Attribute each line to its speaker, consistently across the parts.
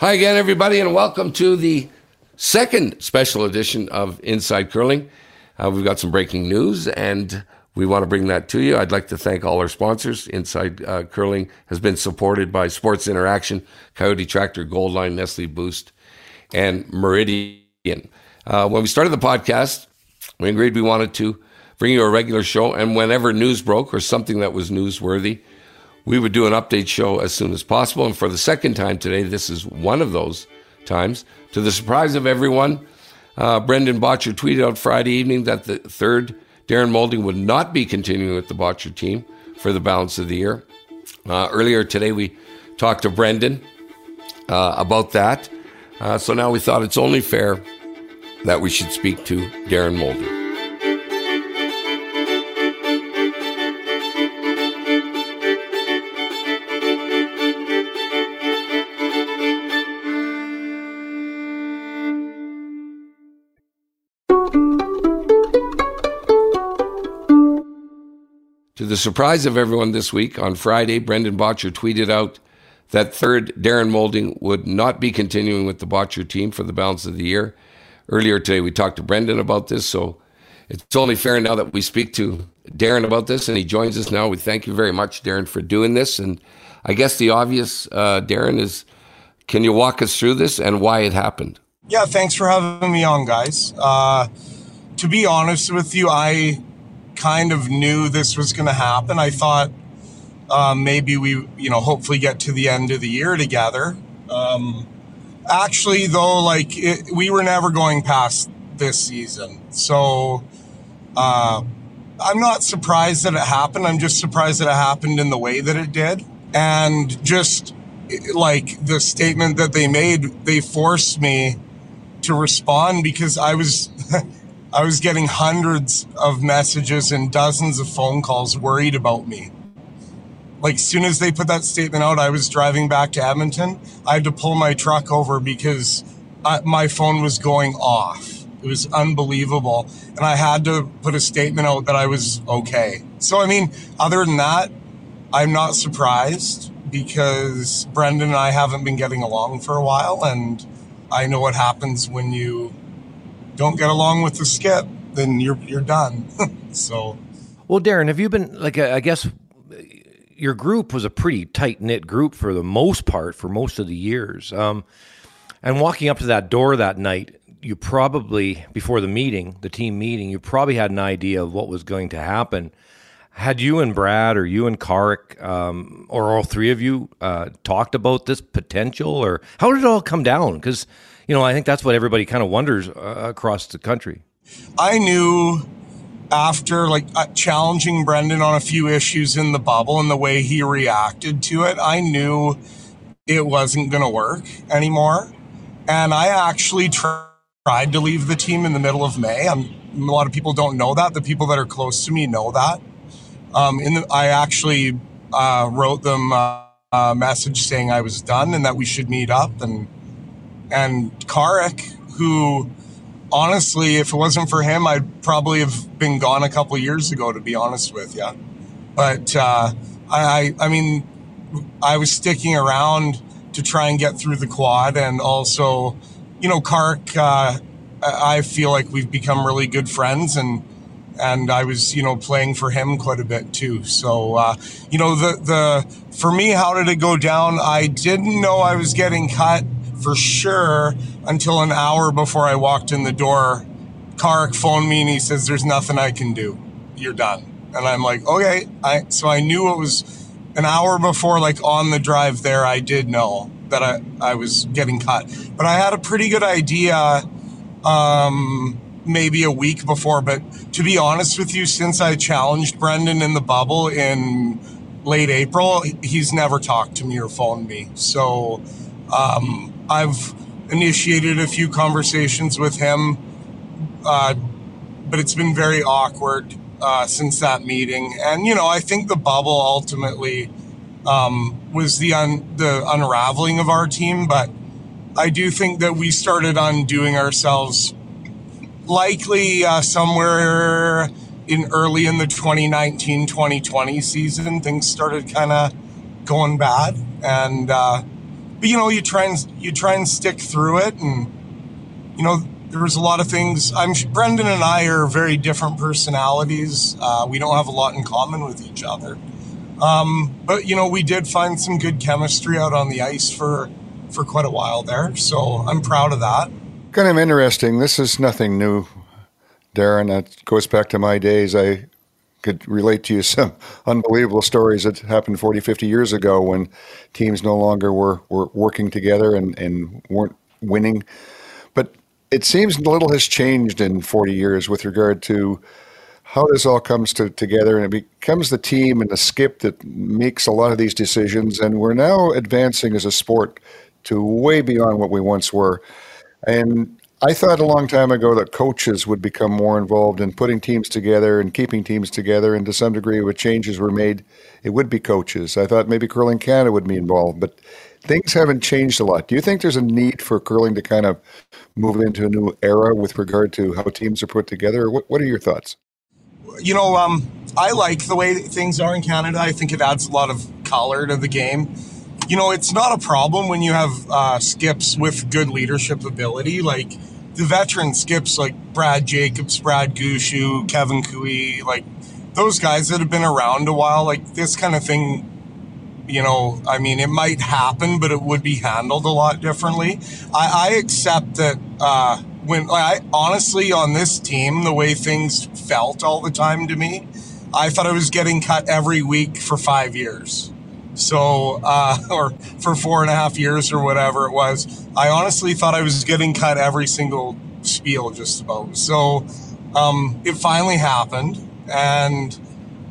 Speaker 1: Hi again, everybody, and welcome to the second special edition of Inside Curling. Uh, we've got some breaking news, and we want to bring that to you. I'd like to thank all our sponsors. Inside uh, Curling has been supported by Sports Interaction, Coyote Tractor, Goldline, Nestle Boost, and Meridian. Uh, when we started the podcast, we agreed we wanted to bring you a regular show, and whenever news broke or something that was newsworthy, we would do an update show as soon as possible. And for the second time today, this is one of those times. To the surprise of everyone, uh, Brendan Bottcher tweeted out Friday evening that the third Darren Moulding would not be continuing with the Bottcher team for the balance of the year. Uh, earlier today, we talked to Brendan uh, about that. Uh, so now we thought it's only fair that we should speak to Darren Moulding. To the surprise of everyone this week, on Friday, Brendan Bottcher tweeted out that third Darren Moulding would not be continuing with the Bottcher team for the balance of the year. Earlier today, we talked to Brendan about this, so it's only fair now that we speak to Darren about this, and he joins us now. We thank you very much, Darren, for doing this. And I guess the obvious, uh, Darren, is can you walk us through this and why it happened?
Speaker 2: Yeah, thanks for having me on, guys. Uh, to be honest with you, I kind of knew this was going to happen. I thought um, maybe we, you know, hopefully get to the end of the year together. Um, actually, though, like it, we were never going past this season, so uh, I'm not surprised that it happened. I'm just surprised that it happened in the way that it did, and just like the statement that they made, they forced me to respond because I was. I was getting hundreds of messages and dozens of phone calls worried about me. Like, as soon as they put that statement out, I was driving back to Edmonton. I had to pull my truck over because I, my phone was going off. It was unbelievable. And I had to put a statement out that I was okay. So, I mean, other than that, I'm not surprised because Brendan and I haven't been getting along for a while. And I know what happens when you don't get along with the skip, then you're you're done. so,
Speaker 3: well, Darren, have you been like I guess your group was a pretty tight knit group for the most part for most of the years. Um, and walking up to that door that night, you probably before the meeting, the team meeting, you probably had an idea of what was going to happen. Had you and Brad, or you and Karrick, um, or all three of you, uh, talked about this potential, or how did it all come down? Because you know, I think that's what everybody kind of wonders uh, across the country.
Speaker 2: I knew after like uh, challenging Brendan on a few issues in the bubble and the way he reacted to it, I knew it wasn't going to work anymore. And I actually tried to leave the team in the middle of May. I'm, a lot of people don't know that. The people that are close to me know that. Um, in the, I actually uh, wrote them a message saying I was done and that we should meet up and and Karrick, who honestly, if it wasn't for him, I'd probably have been gone a couple years ago, to be honest with you. But uh, I, I mean, I was sticking around to try and get through the quad, and also, you know, Kark. Uh, I feel like we've become really good friends, and and I was, you know, playing for him quite a bit too. So, uh, you know, the the for me, how did it go down? I didn't know I was getting cut for sure until an hour before I walked in the door. Kark phoned me and he says, "There's nothing I can do. You're done." And I'm like, "Okay." I so I knew it was an hour before, like on the drive there. I did know that I I was getting cut, but I had a pretty good idea. Um, maybe a week before, but to be honest with you, since I challenged Brendan in the bubble in late April, he's never talked to me or phoned me. So um, I've initiated a few conversations with him, uh, but it's been very awkward uh, since that meeting. And you know, I think the bubble ultimately um, was the un- the unraveling of our team, but I do think that we started undoing ourselves likely uh, somewhere in early in the 2019-2020 season things started kind of going bad and uh, but you know, you try and you try and stick through it, and you know, there was a lot of things. I'm Brendan and I are very different personalities. Uh, we don't have a lot in common with each other, um, but you know, we did find some good chemistry out on the ice for for quite a while there. So I'm proud of that.
Speaker 4: Kind of interesting. This is nothing new, Darren. That goes back to my days. I could relate to you some unbelievable stories that happened 40, 50 years ago when teams no longer were, were working together and, and weren't winning. But it seems little has changed in 40 years with regard to how this all comes to, together and it becomes the team and the skip that makes a lot of these decisions. And we're now advancing as a sport to way beyond what we once were. And I thought a long time ago that coaches would become more involved in putting teams together and keeping teams together. And to some degree, when changes were made, it would be coaches. I thought maybe Curling Canada would be involved, but things haven't changed a lot. Do you think there's a need for curling to kind of move into a new era with regard to how teams are put together? What, what are your thoughts?
Speaker 2: You know, um, I like the way things are in Canada. I think it adds a lot of color to the game you know, it's not a problem when you have uh, skips with good leadership ability. Like the veteran skips, like Brad Jacobs, Brad Gushue, Kevin Koe, like those guys that have been around a while. Like this kind of thing, you know, I mean, it might happen, but it would be handled a lot differently. I, I accept that. Uh, when I honestly on this team, the way things felt all the time to me, I thought I was getting cut every week for five years. So, uh, or for four and a half years or whatever it was, I honestly thought I was getting cut every single spiel just about. So, um, it finally happened. And,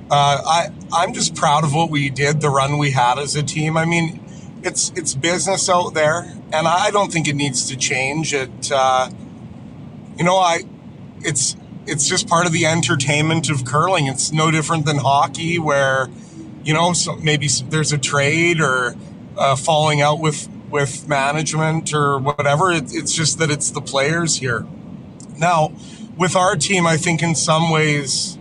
Speaker 2: uh, I, I'm just proud of what we did, the run we had as a team. I mean, it's, it's business out there and I don't think it needs to change it. Uh, you know, I, it's, it's just part of the entertainment of curling. It's no different than hockey where, you know, so maybe there's a trade or uh, falling out with with management or whatever. It, it's just that it's the players here. Now, with our team, I think in some ways,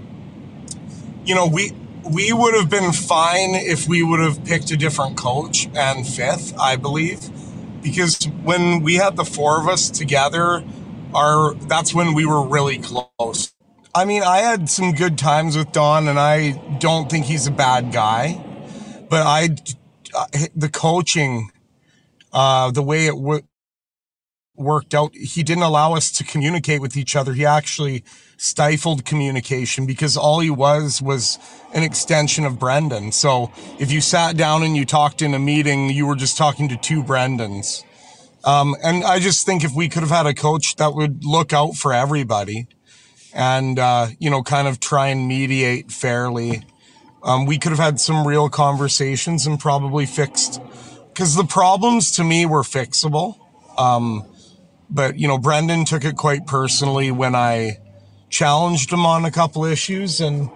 Speaker 2: you know, we we would have been fine if we would have picked a different coach and fifth, I believe, because when we had the four of us together, our that's when we were really close. I mean, I had some good times with Don, and I don't think he's a bad guy. But I, the coaching, uh, the way it w- worked out, he didn't allow us to communicate with each other. He actually stifled communication because all he was was an extension of Brendan. So if you sat down and you talked in a meeting, you were just talking to two Brendans. Um, and I just think if we could have had a coach that would look out for everybody, and, uh, you know, kind of try and mediate fairly. Um, we could have had some real conversations and probably fixed because the problems to me were fixable. Um, but, you know, Brendan took it quite personally when I challenged him on a couple issues. And,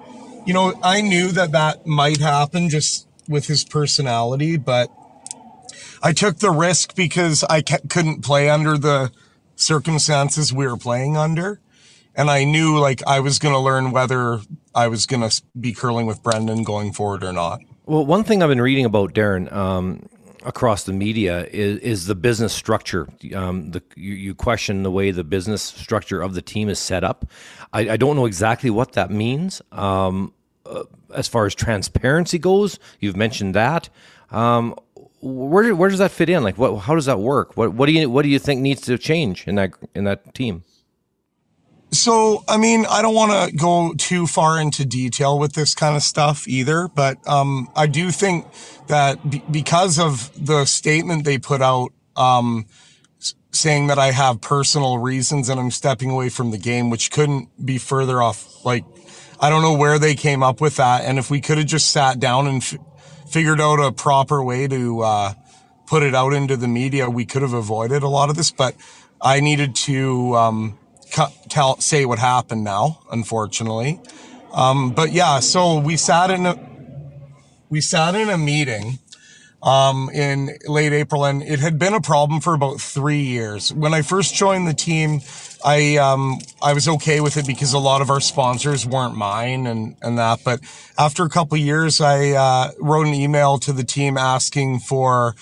Speaker 2: you know, I knew that that might happen just with his personality, but I took the risk because I couldn't play under the circumstances we were playing under and I knew like I was going to learn whether I was going to be curling with Brendan going forward or not.
Speaker 3: Well, one thing I've been reading about Darren um, across the media is, is the business structure. Um, the, you, you, question the way the business structure of the team is set up. I, I don't know exactly what that means. Um, uh, as far as transparency goes, you've mentioned that. Um, where where does that fit in? Like, what? How does that work? What what do you what do you think needs to change in that in that team?
Speaker 2: So, I mean, I don't want to go too far into detail with this kind of stuff either, but um, I do think that b- because of the statement they put out um, saying that I have personal reasons and I'm stepping away from the game, which couldn't be further off. Like, I don't know where they came up with that. And if we could have just sat down and f- figured out a proper way to uh, put it out into the media, we could have avoided a lot of this. But I needed to. Um, tell say what happened now, unfortunately. Um, but yeah, so we sat in a we sat in a meeting um, in late April, and it had been a problem for about three years. When I first joined the team, I um, I was okay with it because a lot of our sponsors weren't mine and and that. But after a couple years, I uh, wrote an email to the team asking for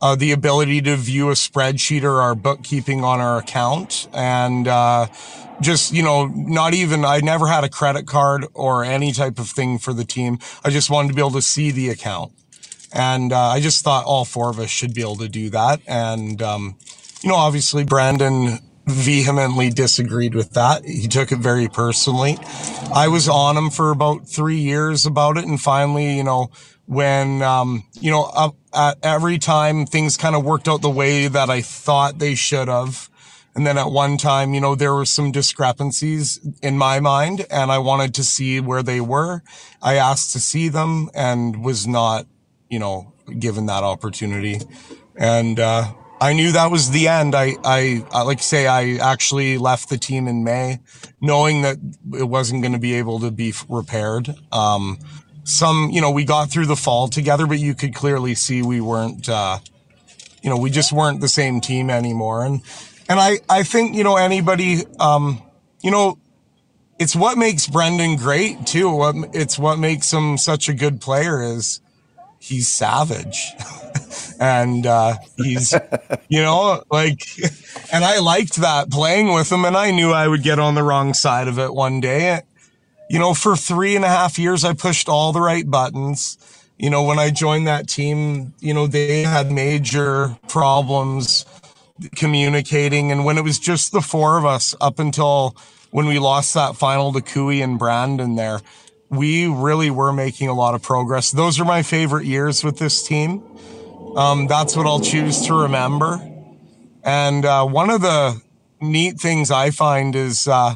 Speaker 2: uh, the ability to view a spreadsheet or our bookkeeping on our account and, uh, just, you know, not even, I never had a credit card or any type of thing for the team. I just wanted to be able to see the account. And, uh, I just thought all four of us should be able to do that. And, um, you know, obviously Brandon vehemently disagreed with that. He took it very personally. I was on him for about three years about it. And finally, you know, when, um, you know, uh, every time things kind of worked out the way that I thought they should have. And then at one time, you know, there were some discrepancies in my mind and I wanted to see where they were. I asked to see them and was not, you know, given that opportunity. And, uh, I knew that was the end. I, I, I like say, I actually left the team in May, knowing that it wasn't going to be able to be repaired. Um, some, you know, we got through the fall together, but you could clearly see we weren't, uh, you know, we just weren't the same team anymore. And, and I, I think, you know, anybody, um, you know, it's what makes Brendan great too. It's what makes him such a good player is he's savage. and uh, he's, you know, like, and I liked that playing with him, and I knew I would get on the wrong side of it one day. You know, for three and a half years, I pushed all the right buttons. You know, when I joined that team, you know, they had major problems communicating. And when it was just the four of us up until when we lost that final to Cooey and Brandon there, we really were making a lot of progress. Those are my favorite years with this team. Um, that's what I'll choose to remember. And uh, one of the neat things I find is uh,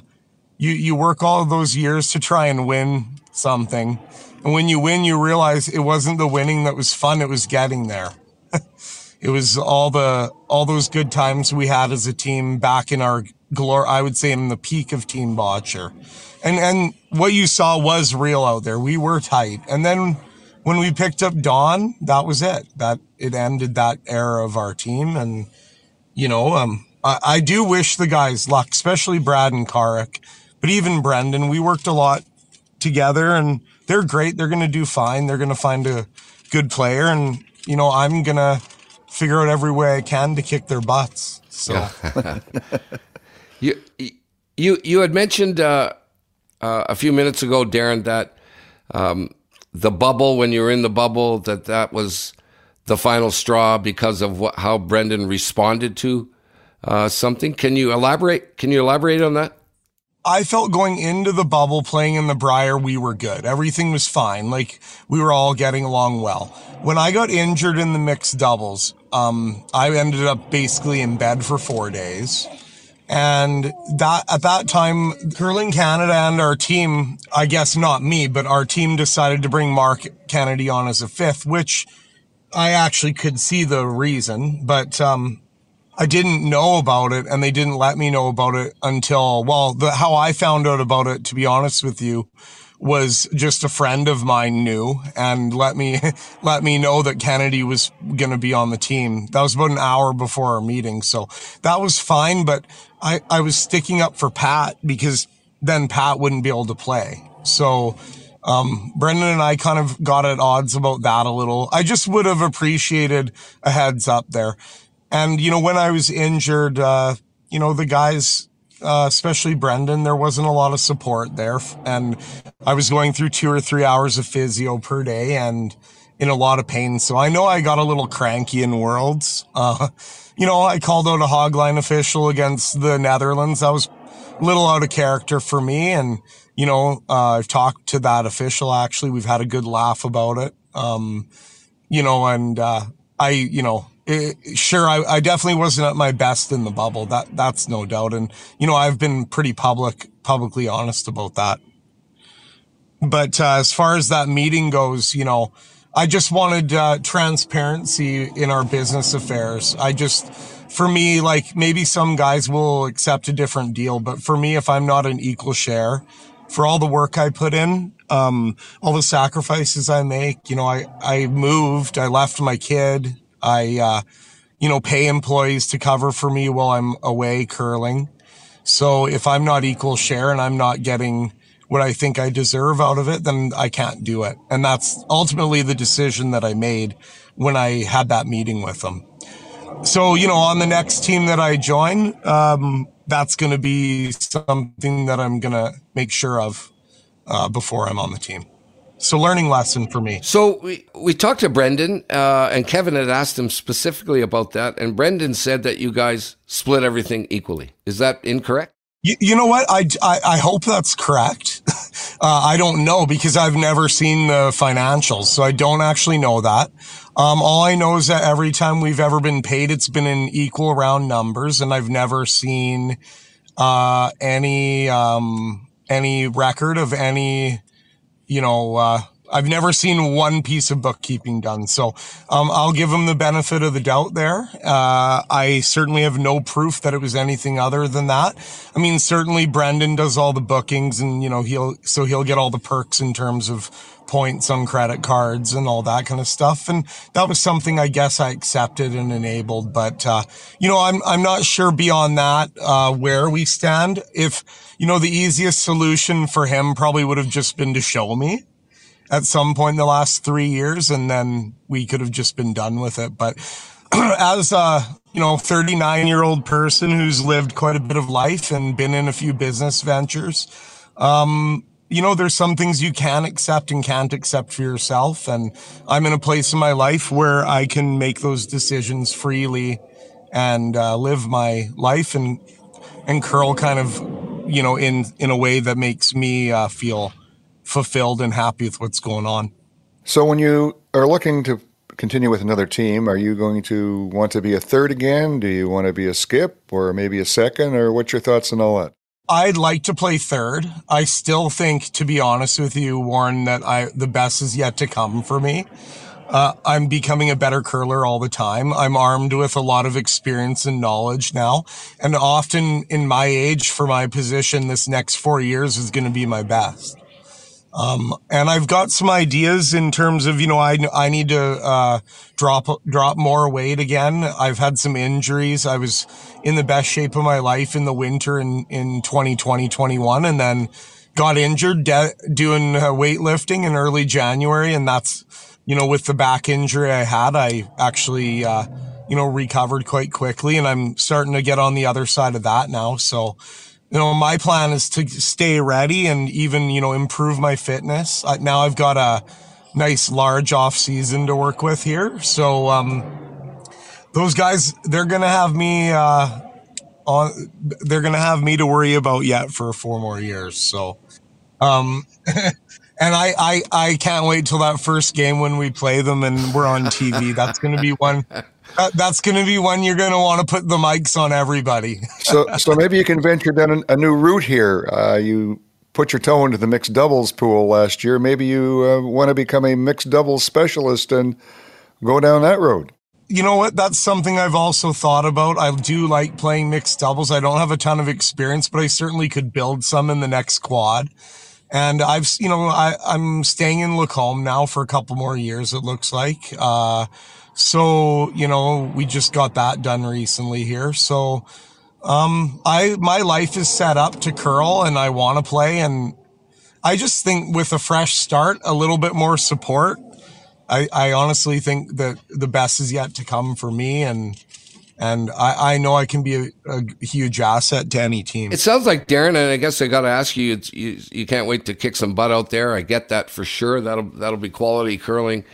Speaker 2: you you work all of those years to try and win something, and when you win, you realize it wasn't the winning that was fun; it was getting there. it was all the all those good times we had as a team back in our glory. I would say in the peak of Team Bottcher, and and what you saw was real out there. We were tight, and then when we picked up Don, that was it. That it ended that era of our team. And, you know, um, I, I do wish the guys luck, especially Brad and Karrick, but even Brendan, we worked a lot together and they're great. They're going to do fine. They're going to find a good player. And, you know, I'm going to figure out every way I can to kick their butts. So
Speaker 1: you, you, you had mentioned, uh, uh, a few minutes ago, Darren, that, um, the bubble when you were in the bubble that that was the final straw because of what, how Brendan responded to uh, something. Can you elaborate? Can you elaborate on that?
Speaker 2: I felt going into the bubble playing in the Brier, we were good. Everything was fine. Like we were all getting along well. When I got injured in the mixed doubles, um, I ended up basically in bed for four days. And that at that time, Curling Canada and our team, I guess not me, but our team decided to bring Mark Kennedy on as a fifth, which I actually could see the reason, but, um, I didn't know about it and they didn't let me know about it until, well, the, how I found out about it, to be honest with you, was just a friend of mine knew and let me let me know that Kennedy was going to be on the team. That was about an hour before our meeting, so that was fine. But I I was sticking up for Pat because then Pat wouldn't be able to play. So um, Brendan and I kind of got at odds about that a little. I just would have appreciated a heads up there. And you know when I was injured, uh, you know the guys uh, especially Brendan, there wasn't a lot of support there. And I was going through two or three hours of physio per day and in a lot of pain. So I know I got a little cranky in Worlds. Uh, you know, I called out a hogline official against the Netherlands. That was a little out of character for me. And, you know, uh, I've talked to that official actually. We've had a good laugh about it. Um, you know, and, uh, I, you know, it, sure, I, I definitely wasn't at my best in the bubble. That that's no doubt. And you know, I've been pretty public, publicly honest about that. But uh, as far as that meeting goes, you know, I just wanted uh, transparency in our business affairs. I just, for me, like maybe some guys will accept a different deal, but for me, if I'm not an equal share, for all the work I put in, um, all the sacrifices I make, you know, I I moved, I left my kid, I, uh, you know, pay employees to cover for me while I'm away curling. So if I'm not equal share and I'm not getting what I think I deserve out of it, then I can't do it. And that's ultimately the decision that I made when I had that meeting with them. so you know, on the next team that I join, um, that's going to be something that I'm going to make sure of uh, before I'm on the team. So learning lesson for me.
Speaker 1: So we, we talked to Brendan, uh, and Kevin had asked him specifically about that, and Brendan said that you guys split everything equally. Is that incorrect?
Speaker 2: You, you know what? I, I, I hope that's correct. uh, I don't know because I've never seen the financials, so I don't actually know that. Um, all I know is that every time we've ever been paid, it's been in equal round numbers, and I've never seen uh, any um, any record of any you know, uh, I've never seen one piece of bookkeeping done. So, um, I'll give him the benefit of the doubt there. Uh, I certainly have no proof that it was anything other than that. I mean, certainly Brendan does all the bookings and, you know, he'll, so he'll get all the perks in terms of points on credit cards and all that kind of stuff. And that was something I guess I accepted and enabled. But, uh, you know, I'm, I'm not sure beyond that, uh, where we stand. If, you know, the easiest solution for him probably would have just been to show me at some point in the last three years, and then we could have just been done with it. But as a you know 39 year old person who's lived quite a bit of life and been in a few business ventures, um, you know, there's some things you can accept and can't accept for yourself. And I'm in a place in my life where I can make those decisions freely and uh, live my life and and curl kind of, you know, in in a way that makes me uh, feel fulfilled and happy with what's going on.
Speaker 4: So when you are looking to continue with another team, are you going to want to be a third again? Do you want to be a skip or maybe a second? Or what's your thoughts on all that?
Speaker 2: I'd like to play third. I still think, to be honest with you, Warren, that I the best is yet to come for me. Uh, I'm becoming a better curler all the time. I'm armed with a lot of experience and knowledge now. And often in my age, for my position, this next four years is going to be my best. Um, and I've got some ideas in terms of, you know, I, I need to, uh, drop, drop more weight again. I've had some injuries. I was in the best shape of my life in the winter in, in 2020, 21, and then got injured de- doing uh, weightlifting in early January. And that's, you know, with the back injury I had, I actually, uh, you know, recovered quite quickly and I'm starting to get on the other side of that now. So, you know, my plan is to stay ready and even, you know, improve my fitness. Uh, now I've got a nice large off season to work with here. So, um, those guys, they're going to have me, uh, on, they're going to have me to worry about yet for four more years. So, um, and I, I, I can't wait till that first game when we play them and we're on TV. That's going to be one that, that's going to be when you're going to want to put the mics on everybody.
Speaker 4: so, so maybe you can venture down a new route here. Uh, you put your toe into the mixed doubles pool last year. Maybe you uh, want to become a mixed doubles specialist and go down that road.
Speaker 2: You know what? That's something I've also thought about. I do like playing mixed doubles. I don't have a ton of experience, but I certainly could build some in the next quad. And I've, you know, I, I'm staying in Lacombe now for a couple more years, it looks like. Uh, so, you know, we just got that done recently here. So, um, I, my life is set up to curl and I want to play. And I just think with a fresh start, a little bit more support, I, I honestly think that the best is yet to come for me. And, and I, I know I can be a, a, huge asset to any team.
Speaker 1: It sounds like Darren, and I guess I got to ask you, you, you can't wait to kick some butt out there. I get that for sure. That'll that'll be quality curling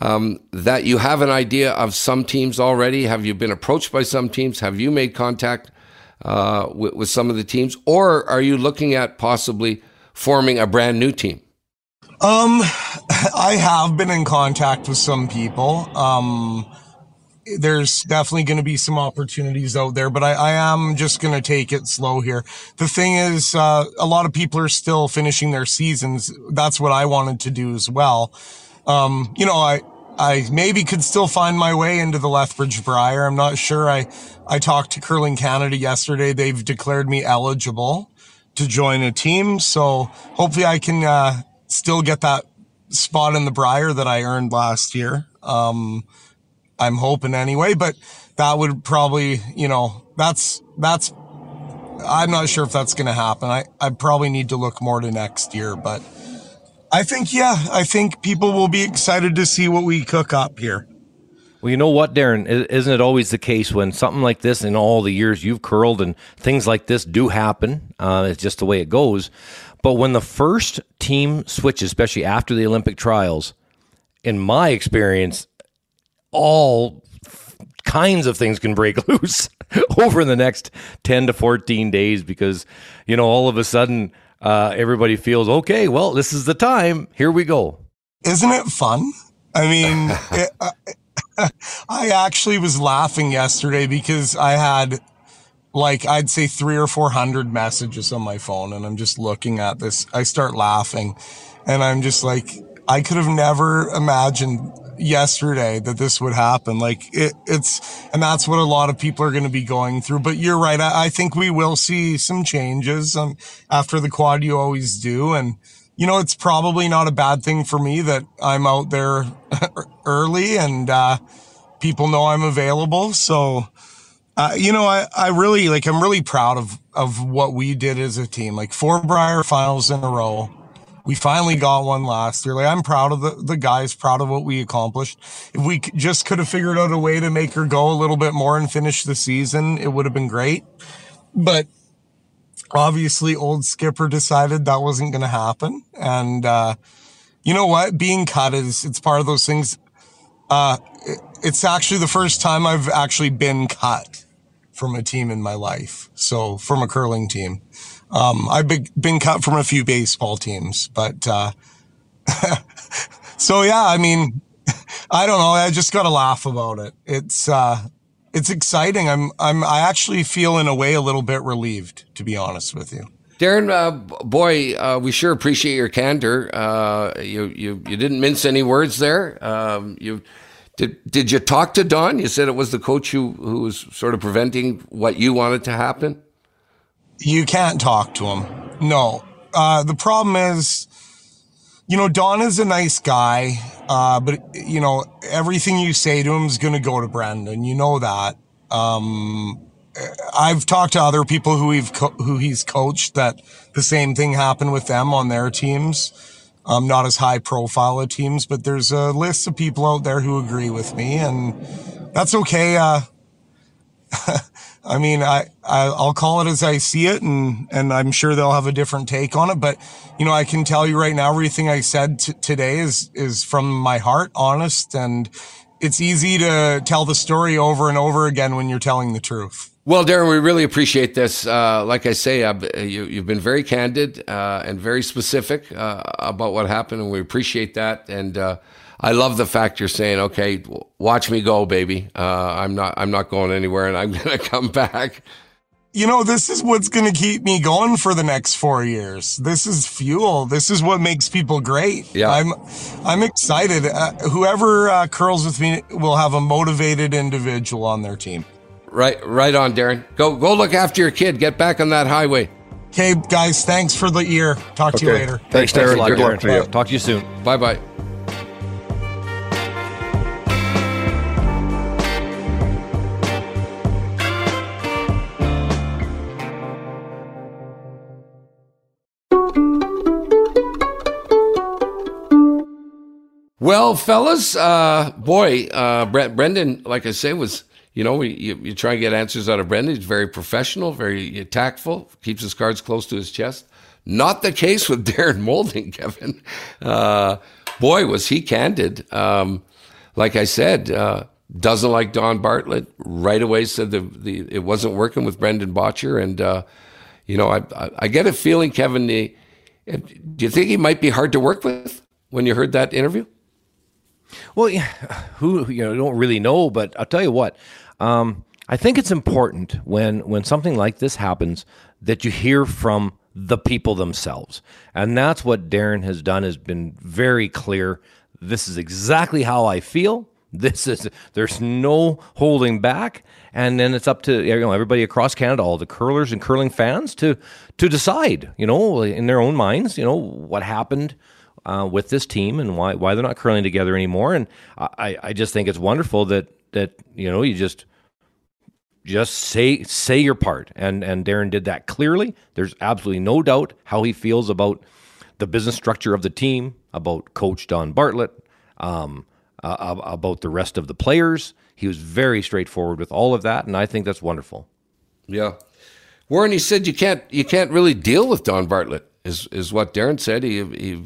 Speaker 1: um, that you have an idea of some teams already? Have you been approached by some teams? Have you made contact uh, with, with, some of the teams, or are you looking at possibly forming a brand new team?
Speaker 2: Um, I have been in contact with some people. Um, there's definitely going to be some opportunities out there, but I, I am just going to take it slow here. The thing is, uh, a lot of people are still finishing their seasons. That's what I wanted to do as well. Um, you know, I, I maybe could still find my way into the Lethbridge Brier. I'm not sure. I, I talked to Curling Canada yesterday. They've declared me eligible to join a team. So hopefully I can, uh, still get that spot in the Brier that I earned last year. Um, I'm hoping anyway, but that would probably, you know, that's, that's, I'm not sure if that's going to happen. I, I probably need to look more to next year, but, I think, yeah, I think people will be excited to see what we cook up here.
Speaker 3: Well, you know what, Darren? Isn't it always the case when something like this, in all the years you've curled, and things like this do happen? Uh, it's just the way it goes. But when the first team switches, especially after the Olympic trials, in my experience, all kinds of things can break loose over the next 10 to 14 days because, you know, all of a sudden uh, everybody feels, okay, well, this is the time. Here we go.
Speaker 2: Isn't it fun? I mean, it, I, I actually was laughing yesterday because I had like I'd say three or four hundred messages on my phone, and I'm just looking at this. I start laughing, and I'm just like, I could have never imagined yesterday that this would happen. Like it, it's, and that's what a lot of people are going to be going through. But you're right. I, I think we will see some changes um, after the quad. You always do, and you know, it's probably not a bad thing for me that I'm out there early and uh, people know I'm available. So, uh, you know, I, I really like, I'm really proud of, of what we did as a team, like four Brier finals in a row we finally got one last year. Like I'm proud of the, the guys, proud of what we accomplished. If we just could have figured out a way to make her go a little bit more and finish the season, it would have been great. But obviously old skipper decided that wasn't going to happen. And, uh, you know what? Being cut is, it's part of those things. Uh, it's actually the first time I've actually been cut from a team in my life. So from a curling team. Um, I've been, cut from a few baseball teams, but, uh, so yeah, I mean, I don't know. I just got to laugh about it. It's, uh, it's exciting. I'm, I'm, I actually feel in a way a little bit relieved, to be honest with you.
Speaker 1: Darren, uh, boy, uh, we sure appreciate your candor. Uh, you, you, you didn't mince any words there. Um, you did. Did you talk to Don? You said it was the coach who who was sort of preventing what you wanted to happen.
Speaker 2: You can't talk to him. No. Uh, the problem is, you know, Don is a nice guy, uh, but you know, everything you say to him is going to go to Brendan. You know that. Um, I've talked to other people who we've co- who he's coached that the same thing happened with them on their teams. Um, not as high profile of teams, but there's a list of people out there who agree with me, and that's okay. Uh, I mean, I, I will call it as I see it, and and I'm sure they'll have a different take on it. But you know, I can tell you right now, everything I said t- today is is from my heart, honest, and it's easy to tell the story over and over again when you're telling the truth.
Speaker 1: Well, Darren, we really appreciate this. Uh, like I say, uh, you, have been very candid uh, and very specific uh, about what happened, and we appreciate that. And uh, I love the fact you're saying, okay, watch me go, baby. Uh, I'm not, I'm not going anywhere and I'm going to come back.
Speaker 2: You know, this is what's going to keep me going for the next four years. This is fuel. This is what makes people great.
Speaker 1: Yeah.
Speaker 2: I'm, I'm excited. Uh, whoever uh, curls with me will have a motivated individual on their team.
Speaker 1: Right, right on, Darren. Go, go look after your kid. Get back on that highway.
Speaker 2: Okay, guys. Thanks for the ear. Talk okay. to you later.
Speaker 4: Thanks, Darren.
Speaker 3: Thanks Good luck to you. Talk to you soon.
Speaker 1: Bye, bye. Well, fellas, uh, boy, uh, Brendan, like I say, was you know we, you, you try and get answers out of Brendan. He's very professional, very tactful, keeps his cards close to his chest. Not the case with Darren Moulding, Kevin. Uh, boy, was he candid. Um, like I said, uh, doesn't like Don Bartlett. Right away said the, the it wasn't working with Brendan Bottcher. and uh, you know I, I, I get a feeling, Kevin. The, do you think he might be hard to work with when you heard that interview?
Speaker 3: Well, who you know don't really know, but I'll tell you what. Um, I think it's important when when something like this happens that you hear from the people themselves, and that's what Darren has done. Has been very clear. This is exactly how I feel. This is there's no holding back, and then it's up to you know everybody across Canada, all the curlers and curling fans, to to decide, you know, in their own minds, you know, what happened uh, with this team and why why they're not curling together anymore. And I, I just think it's wonderful that that you know you just just say say your part. And and Darren did that clearly. There's absolutely no doubt how he feels about the business structure of the team, about Coach Don Bartlett, um, uh, about the rest of the players. He was very straightforward with all of that, and I think that's wonderful.
Speaker 1: Yeah, Warren. He said you can't you can't really deal with Don Bartlett. Is is what Darren said. He he,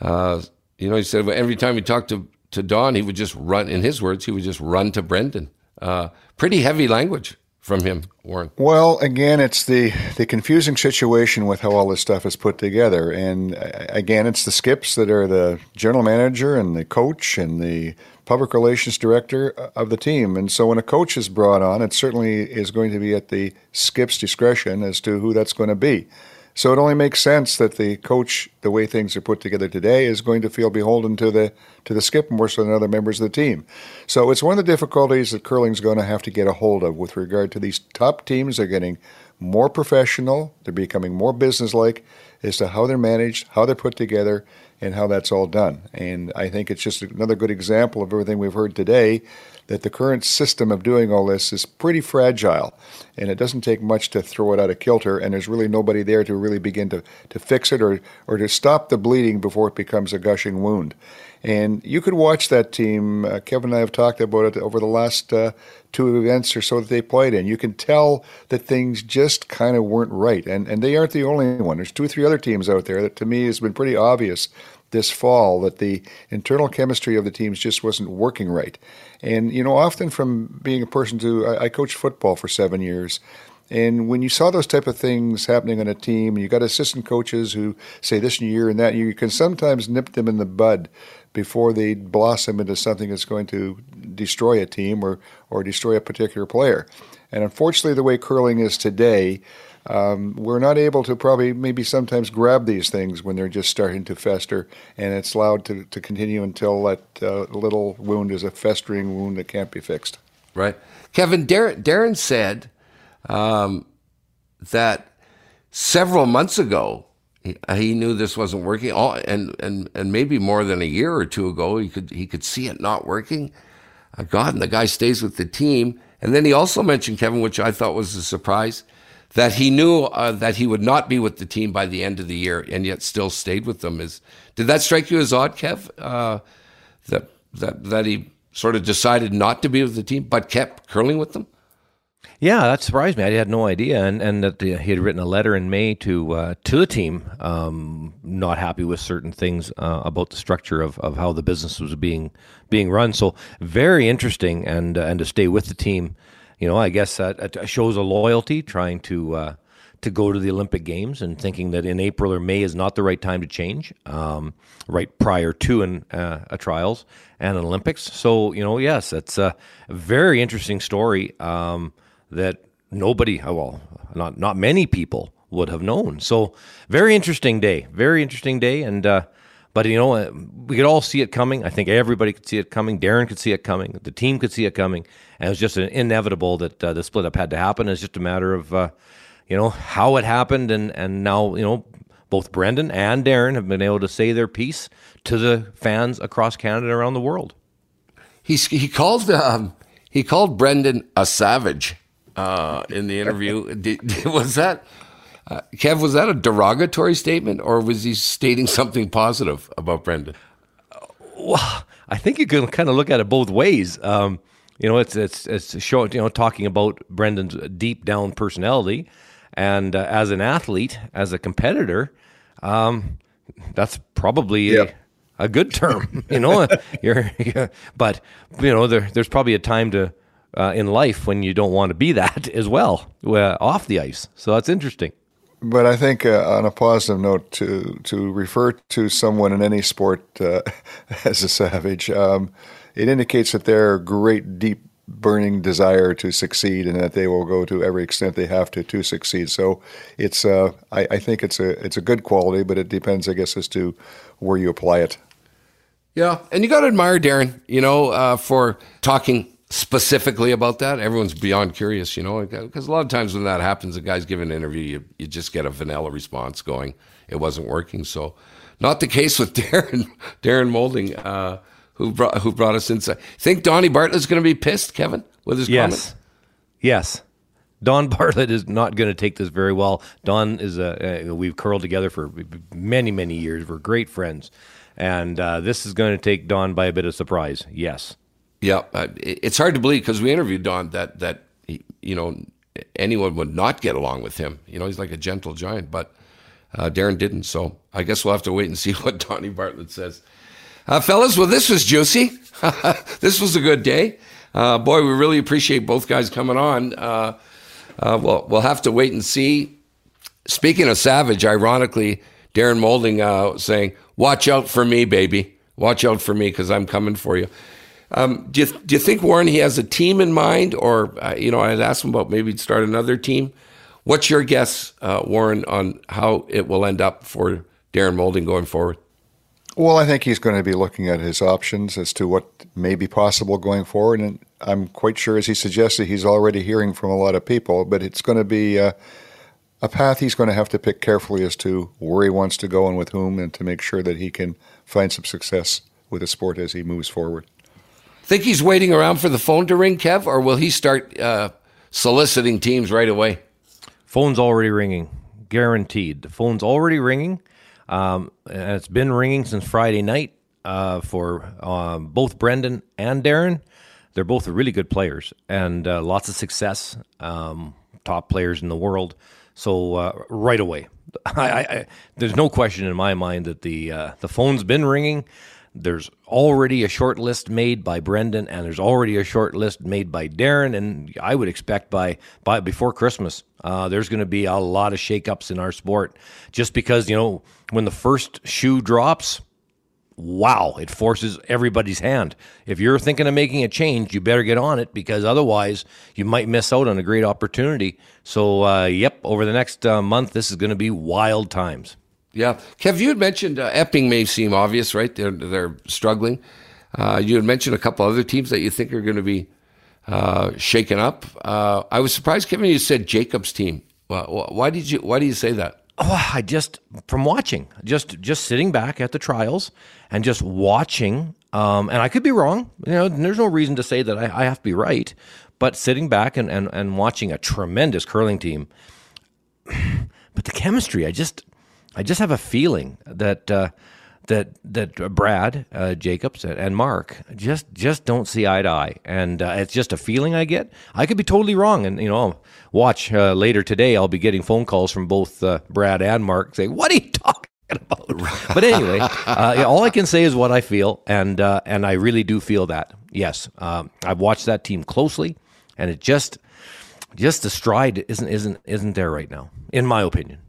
Speaker 1: uh, you know, he said every time he talked to to Don, he would just run. In his words, he would just run to Brendan. Uh, pretty heavy language from him, Warren?
Speaker 4: Well, again, it's the the confusing situation with how all this stuff is put together, and uh, again, it's the skips that are the general manager and the coach and the public relations director of the team. And so, when a coach is brought on, it certainly is going to be at the skip's discretion as to who that's going to be. So it only makes sense that the coach, the way things are put together today, is going to feel beholden to the to the skip more so than other members of the team. So it's one of the difficulties that curling's going to have to get a hold of with regard to these top teams. They're getting more professional. They're becoming more businesslike as to how they're managed, how they're put together, and how that's all done. And I think it's just another good example of everything we've heard today that the current system of doing all this is pretty fragile and it doesn't take much to throw it out of kilter and there's really nobody there to really begin to, to fix it or, or to stop the bleeding before it becomes a gushing wound. And you could watch that team. Uh, Kevin and I have talked about it over the last uh, two events or so that they played in. You can tell that things just kind of weren't right. And, and they aren't the only one. There's two or three other teams out there that to me has been pretty obvious this fall that the internal chemistry of the teams just wasn't working right. And, you know, often from being a person to, I, I coached football for seven years. And when you saw those type of things happening on a team, you got assistant coaches who say this year and that you can sometimes nip them in the bud before they blossom into something that's going to destroy a team or, or destroy a particular player. And unfortunately, the way curling is today, um, we're not able to probably maybe sometimes grab these things when they're just starting to fester, and it's allowed to, to continue until that uh, little wound is a festering wound that can't be fixed.
Speaker 1: Right. Kevin, Darren, Darren said um, that several months ago, he knew this wasn't working, and and and maybe more than a year or two ago, he could he could see it not working. Uh, God, and the guy stays with the team. And then he also mentioned Kevin, which I thought was a surprise that he knew uh, that he would not be with the team by the end of the year, and yet still stayed with them. Is did that strike you as odd, Kev? Uh, that that that he sort of decided not to be with the team, but kept curling with them.
Speaker 3: Yeah, that surprised me. I had no idea, and and that he had written a letter in May to uh, to the team, um, not happy with certain things uh, about the structure of, of how the business was being being run. So very interesting, and uh, and to stay with the team you know, I guess that shows a loyalty, trying to uh, to go to the Olympic Games and thinking that in April or May is not the right time to change, um, right prior to an, uh, a trials and an Olympics. So you know, yes, it's a very interesting story um, that nobody, oh, well, not not many people would have known. So very interesting day, very interesting day, and. Uh, but you know, we could all see it coming. I think everybody could see it coming. Darren could see it coming. The team could see it coming, and it was just inevitable that uh, the split up had to happen. It's just a matter of, uh, you know, how it happened, and and now you know both Brendan and Darren have been able to say their piece to the fans across Canada and around the world.
Speaker 1: He's, he called um, he called Brendan a savage uh, in the interview. Did, was that uh, Kev, was that a derogatory statement or was he stating something positive about Brendan?
Speaker 3: Well, I think you can kind of look at it both ways. Um, you know, it's it's it's showing you know talking about Brendan's deep down personality, and uh, as an athlete, as a competitor, um, that's probably a, a, good term. you know, you're, you're, but you know, there, there's probably a time to uh, in life when you don't want to be that as well uh, off the ice. So that's interesting.
Speaker 4: But I think, uh, on a positive note, to to refer to someone in any sport uh, as a savage, um, it indicates that they're great, deep, burning desire to succeed, and that they will go to every extent they have to to succeed. So it's, uh, I, I, think it's a it's a good quality, but it depends, I guess, as to where you apply it.
Speaker 1: Yeah, and you got to admire Darren, you know, uh, for talking specifically about that. Everyone's beyond curious, you know, because a lot of times when that happens, a guy's giving an interview, you, you just get a vanilla response going, it wasn't working. So, not the case with Darren, Darren Moulding, uh, who brought who brought us inside. Think Donnie Bartlett's going to be pissed, Kevin, with his
Speaker 3: yes.
Speaker 1: comment?
Speaker 3: Yes. Don Bartlett is not going to take this very well. Don is a, we've curled together for many, many years. We're great friends And uh, this is going to take Don by a bit of surprise. Yes.
Speaker 1: Yeah, uh, it's hard to believe because we interviewed Don that that you know anyone would not get along with him. You know, he's like a gentle giant, but uh, Darren didn't. So I guess we'll have to wait and see what Donnie Bartlett says. Uh, fellas, well, this was juicy. this was a good day. Uh, boy, we really appreciate both guys coming on. Uh, uh, well, we'll have to wait and see. Speaking of Savage, ironically, Darren Moulding uh, saying, "Watch out for me, baby. Watch out for me because I'm coming for you." Um, do you do you think Warren he has a team in mind, or uh, you know, I had asked him about maybe start another team. What's your guess, uh, Warren, on how it will end up for Darren Moulding going forward?
Speaker 4: Well, I think he's going to be looking at his options as to what may be possible going forward. And I'm quite sure, as he suggested, he's already hearing from a lot of people, but it's going to be uh, a path he's going to have to pick carefully as to where he wants to go and with whom, and to make sure that he can find some success with the sport as he moves forward.
Speaker 1: Think he's waiting around for the phone to ring, Kev, or will he start uh, soliciting teams right away?
Speaker 3: Phone's already ringing, guaranteed. The phone's already ringing, um, and it's been ringing since Friday night uh, for um, both Brendan and Darren. They're both really good players and uh, lots of success, um, top players in the world. So uh, right away, I, I, I, there's no question in my mind that the uh, the phone's been ringing. There's already a short list made by Brendan, and there's already a short list made by Darren. And I would expect by by before Christmas, uh, there's going to be a lot of shakeups in our sport, just because you know when the first shoe drops, wow, it forces everybody's hand. If you're thinking of making a change, you better get on it because otherwise you might miss out on a great opportunity. So, uh, yep, over the next uh, month, this is going to be wild times.
Speaker 1: Yeah, Kev, you had mentioned uh, Epping may seem obvious, right? They're they're struggling. Uh, you had mentioned a couple other teams that you think are going to be uh, shaken up. Uh, I was surprised, Kevin, you said Jacobs' team. Why, why did you Why do you say that?
Speaker 3: Oh, I just from watching, just just sitting back at the trials and just watching. Um, and I could be wrong. You know, there's no reason to say that I, I have to be right. But sitting back and, and, and watching a tremendous curling team, but the chemistry, I just I just have a feeling that uh, that that Brad uh, Jacobs and Mark just just don't see eye to eye, and uh, it's just a feeling I get. I could be totally wrong, and you know, watch uh, later today. I'll be getting phone calls from both uh, Brad and Mark saying, "What are you talking?" About? But anyway, uh, yeah, all I can say is what I feel, and uh, and I really do feel that. Yes, um, I've watched that team closely, and it just just the stride isn't isn't isn't there right now, in my opinion.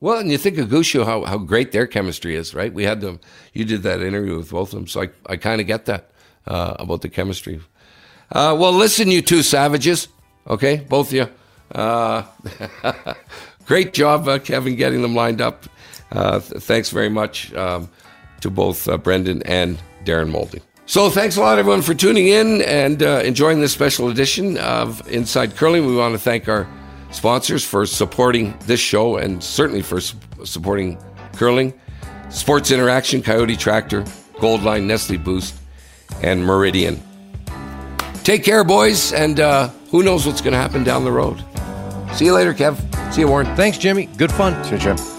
Speaker 1: Well, and you think of Gushue, how, how great their chemistry is, right? We had them, you did that interview with both of them, so I, I kind of get that uh, about the chemistry. Uh, well, listen, you two savages, okay, both of you. Uh, great job, uh, Kevin, getting them lined up. Uh, th- thanks very much um, to both uh, Brendan and Darren Moulding. So, thanks a lot, everyone, for tuning in and enjoying this special edition of Inside Curling. We want to thank our sponsors for supporting this show and certainly for su- supporting curling. Sports Interaction, Coyote Tractor, Goldline, Nestle Boost, and Meridian. Take care, boys, and uh, who knows what's going to happen down the road. See you later, Kev. See you, Warren.
Speaker 3: Thanks, Jimmy. Good fun.
Speaker 4: See you, Jim.